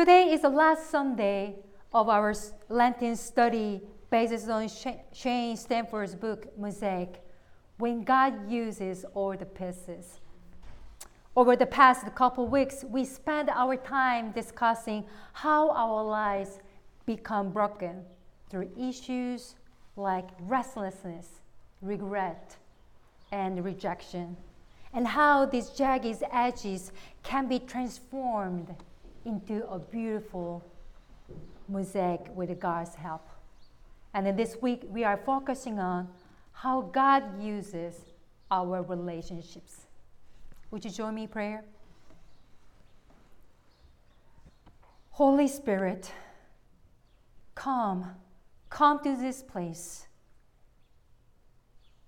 Today is the last Sunday of our Lenten study based on Shane Stanford's book, Mosaic, When God Uses All the Pieces. Over the past couple weeks, we spent our time discussing how our lives become broken through issues like restlessness, regret, and rejection, and how these jagged edges can be transformed into a beautiful mosaic with God's help. And then this week, we are focusing on how God uses our relationships. Would you join me in prayer? Holy Spirit, come, come to this place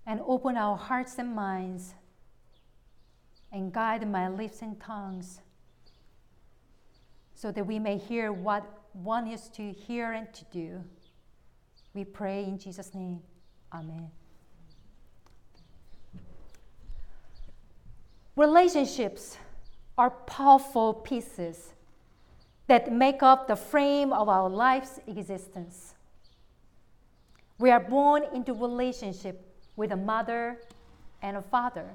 and open our hearts and minds and guide my lips and tongues so that we may hear what one is to hear and to do. We pray in Jesus' name. Amen. Relationships are powerful pieces that make up the frame of our life's existence. We are born into relationship with a mother and a father.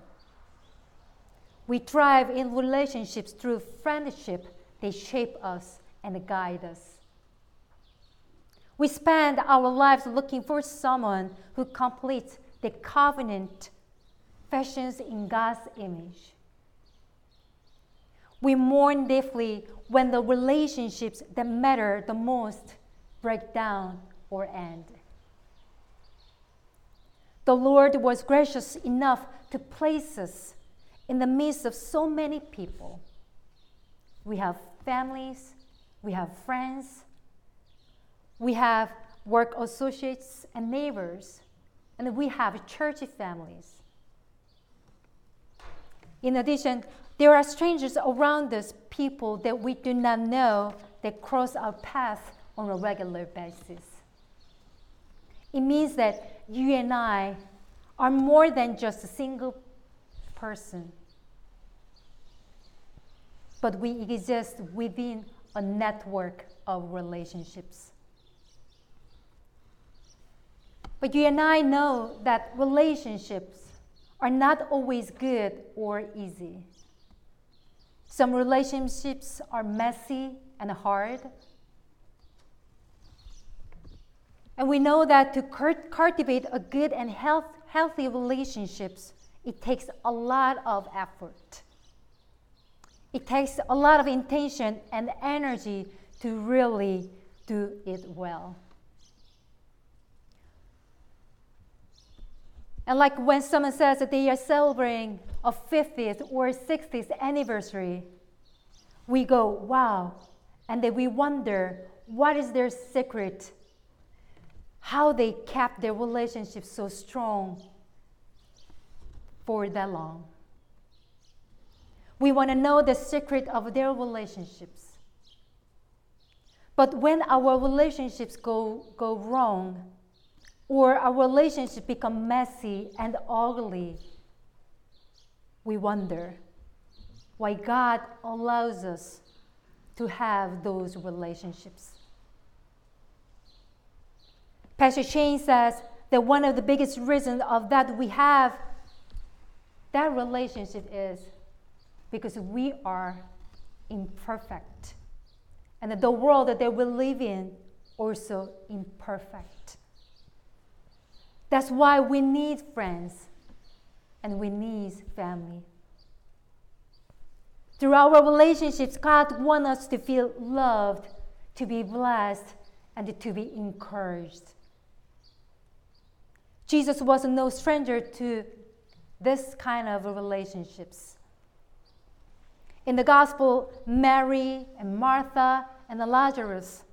We thrive in relationships through friendship. They shape us and guide us. We spend our lives looking for someone who completes the covenant fashions in God's image. We mourn deeply when the relationships that matter the most break down or end. The Lord was gracious enough to place us in the midst of so many people. We have families, we have friends, we have work associates and neighbors, and we have church families. In addition, there are strangers around us, people that we do not know that cross our path on a regular basis. It means that you and I are more than just a single person, but we exist within a network of relationships. But you and I know that relationships are not always good or easy. Some relationships are messy and hard. And we know that to cultivate a good and health, healthy relationships, it takes a lot of effort. It takes a lot of intention and energy to really do it well. And like when someone says that they are celebrating a 50th or 60th anniversary, we go, wow. And then we wonder what is their secret, how they kept their relationship so strong for that long. We want to know the secret of their relationships. But when our relationships go, go wrong, or our relationship become messy and ugly, we wonder why God allows us to have those relationships. Pastor Shane says that one of the biggest reasons of that we have that relationship is because we are imperfect. And the world that we live in also imperfect. That's why we need friends and we need family. Through our relationships, God wants us to feel loved, to be blessed, and to be encouraged. Jesus was no stranger to this kind of relationships. In the gospel, Mary and Martha and Lazarus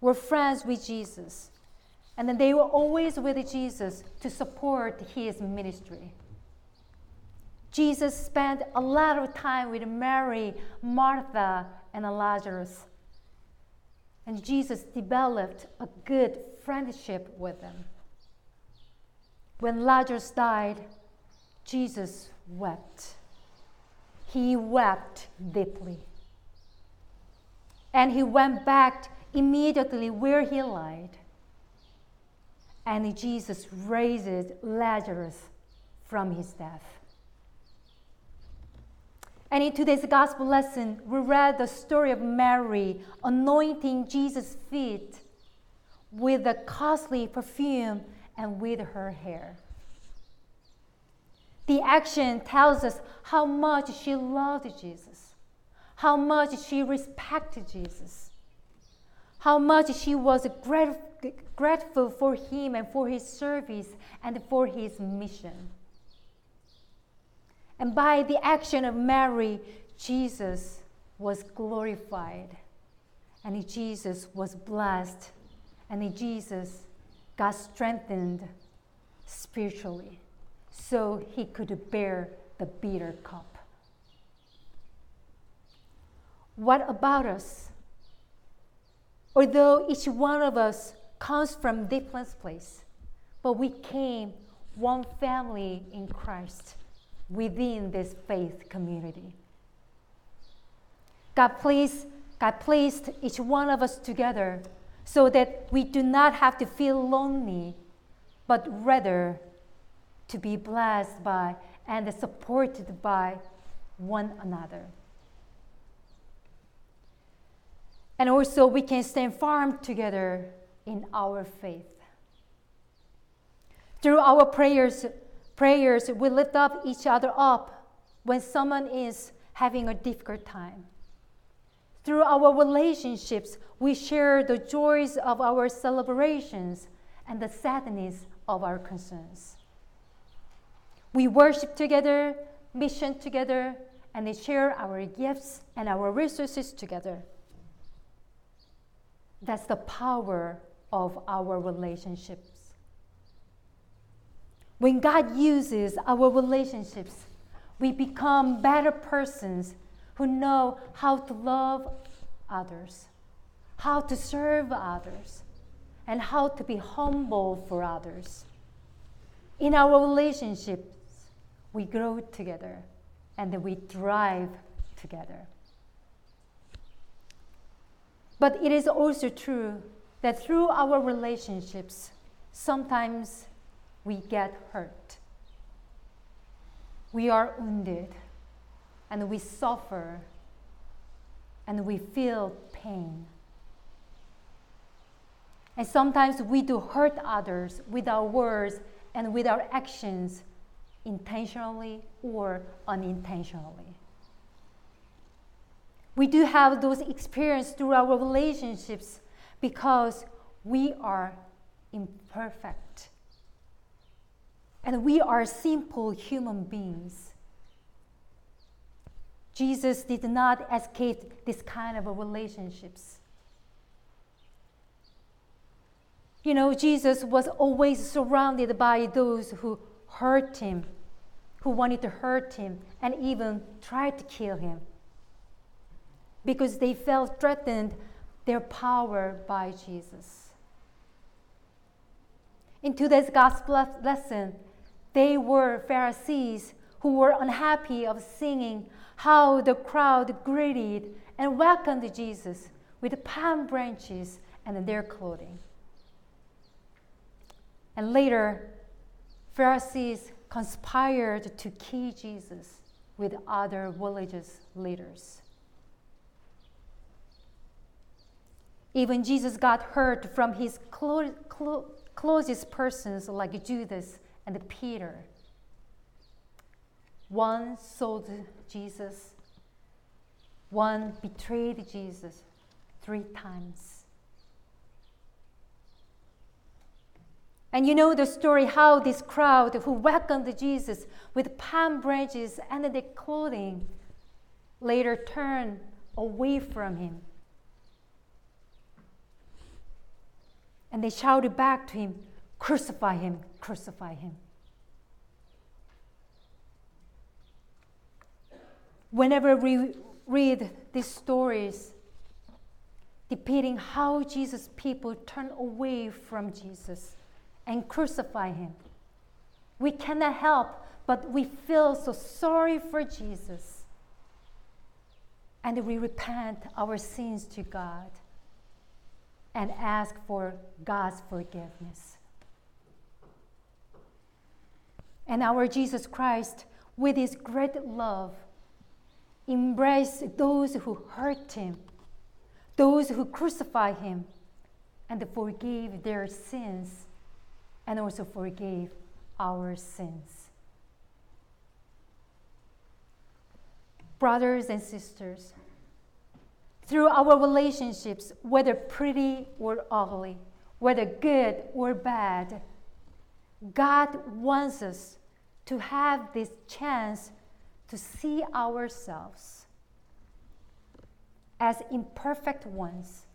were friends with Jesus. And then they were always with Jesus to support his ministry. Jesus spent a lot of time with Mary, Martha, and Lazarus. And Jesus developed a good friendship with them. When Lazarus died, Jesus wept. He wept deeply. And he went back immediately where he lied. And Jesus raises Lazarus from his death. And in today's gospel lesson, we read the story of Mary anointing Jesus' feet with a costly perfume and with her hair. The action tells us how much she loved Jesus, how much she respected Jesus, how much she was grateful for him and for his service and for his mission. And by the action of Mary, Jesus was glorified, and Jesus was blessed, and Jesus got strengthened spiritually so he could bear the bitter cup. What about us? Although each one of us comes from different place, but we came one family in Christ within this faith community. God placed, God placed each one of us together so that we do not have to feel lonely, but rather to be blessed by and supported by one another. And also, we can stand firm together in our faith. Through our prayers, prayers, we lift up each other up when someone is having a difficult time. Through our relationships, we share the joys of our celebrations and the sadness of our concerns. We worship together, mission together, and share our gifts and our resources together. That's the power of our relationships. When God uses our relationships, we become better persons who know how to love others, how to serve others, and how to be humble for others. In our relationships, we grow together and we thrive together. But it is also true that through our relationships, sometimes we get hurt. We are wounded and we suffer and we feel pain. And sometimes we do hurt others with our words and with our actions intentionally or unintentionally. We do have those experiences through our relationships because we are imperfect. And we are simple human beings. Jesus did not escape this kind of relationships. You know, Jesus was always surrounded by those who hurt him, who wanted to hurt him, and even tried to kill him because they felt threatened their power by Jesus. In today's gospel lesson, they were Pharisees who were unhappy of seeing how the crowd greeted and welcomed Jesus with palm branches and their clothing. And later, Pharisees conspired to kill Jesus with other religious leaders. Even Jesus got hurt from his clo- clo- closest persons like Judas and Peter. One sold Jesus, one betrayed Jesus three times. And you know the story how this crowd who welcomed Jesus with palm branches and their clothing later turned away from him. And they shouted back to him, Crucify him, crucify him. Whenever we read these stories depicting how Jesus' people turn away from Jesus, and crucify him. We cannot help but we feel so sorry for Jesus. and we repent our sins to God and ask for God's forgiveness. And our Jesus Christ, with his great love, embraced those who hurt him, those who crucified him, and forgave their sins, and also forgave our sins. Brothers and sisters, through our relationships, whether pretty or ugly, whether good or bad, God wants us to have this chance to see ourselves as imperfect ones,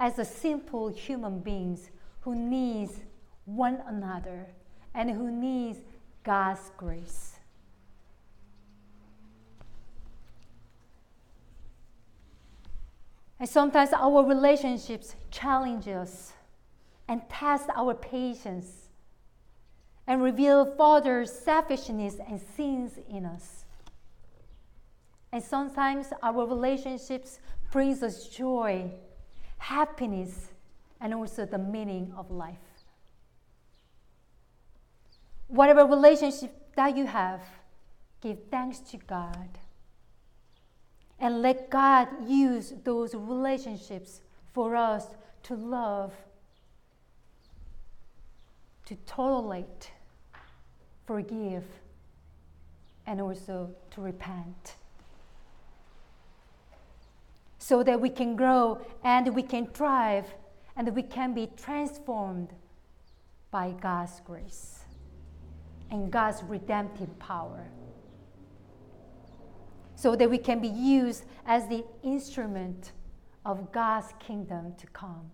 as a simple human beings who needs one another and who needs God's grace. And sometimes our relationships challenge us and test our patience and reveal further selfishness and sins in us. And sometimes our relationships brings us joy, happiness, and also the meaning of life. Whatever relationship that you have, give thanks to God and let God use those relationships for us to love, to tolerate, forgive, and also to repent. So that we can grow and we can thrive and we can be transformed by God's grace and God's redemptive power so that we can be used as the instrument of God's kingdom to come.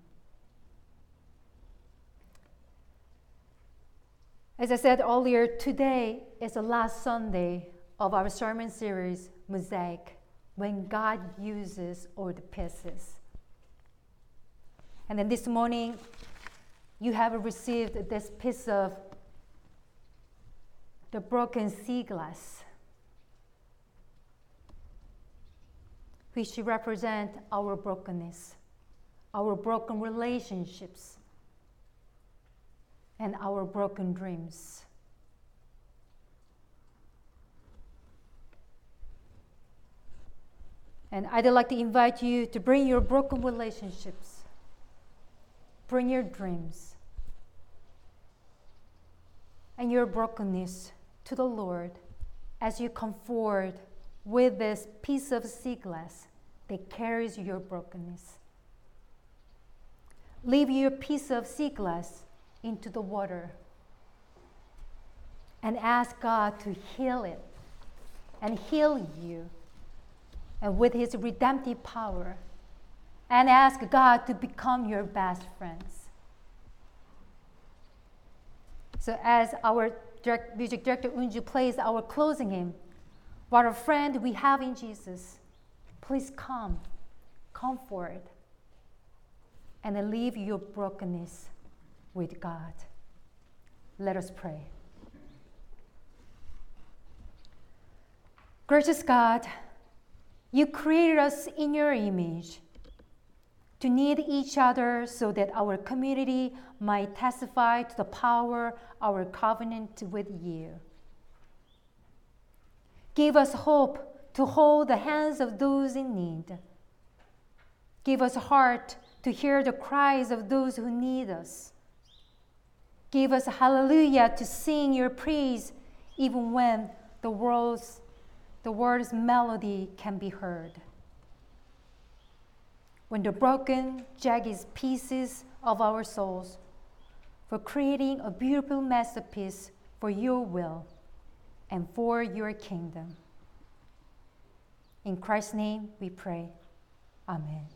As I said earlier, today is the last Sunday of our sermon series, Mosaic, when God uses all the pieces. And then this morning, you have received this piece of the broken sea glass. which should represent our brokenness, our broken relationships, and our broken dreams. And I'd like to invite you to bring your broken relationships, bring your dreams, and your brokenness to the Lord as you come forward with this piece of sea glass that carries your brokenness. Leave your piece of sea glass into the water and ask God to heal it and heal you and with his redemptive power and ask God to become your best friends. So as our direct, music director Unju plays our closing hymn, what a friend we have in Jesus. Please come, come forward, and leave your brokenness with God. Let us pray. Gracious God, you created us in your image to need each other so that our community might testify to the power our covenant with you. Give us hope to hold the hands of those in need. Give us heart to hear the cries of those who need us. Give us hallelujah to sing your praise even when the world's the world's melody can be heard. When the broken, jagged pieces of our souls for creating a beautiful masterpiece for your will and for your kingdom. In Christ's name we pray. Amen.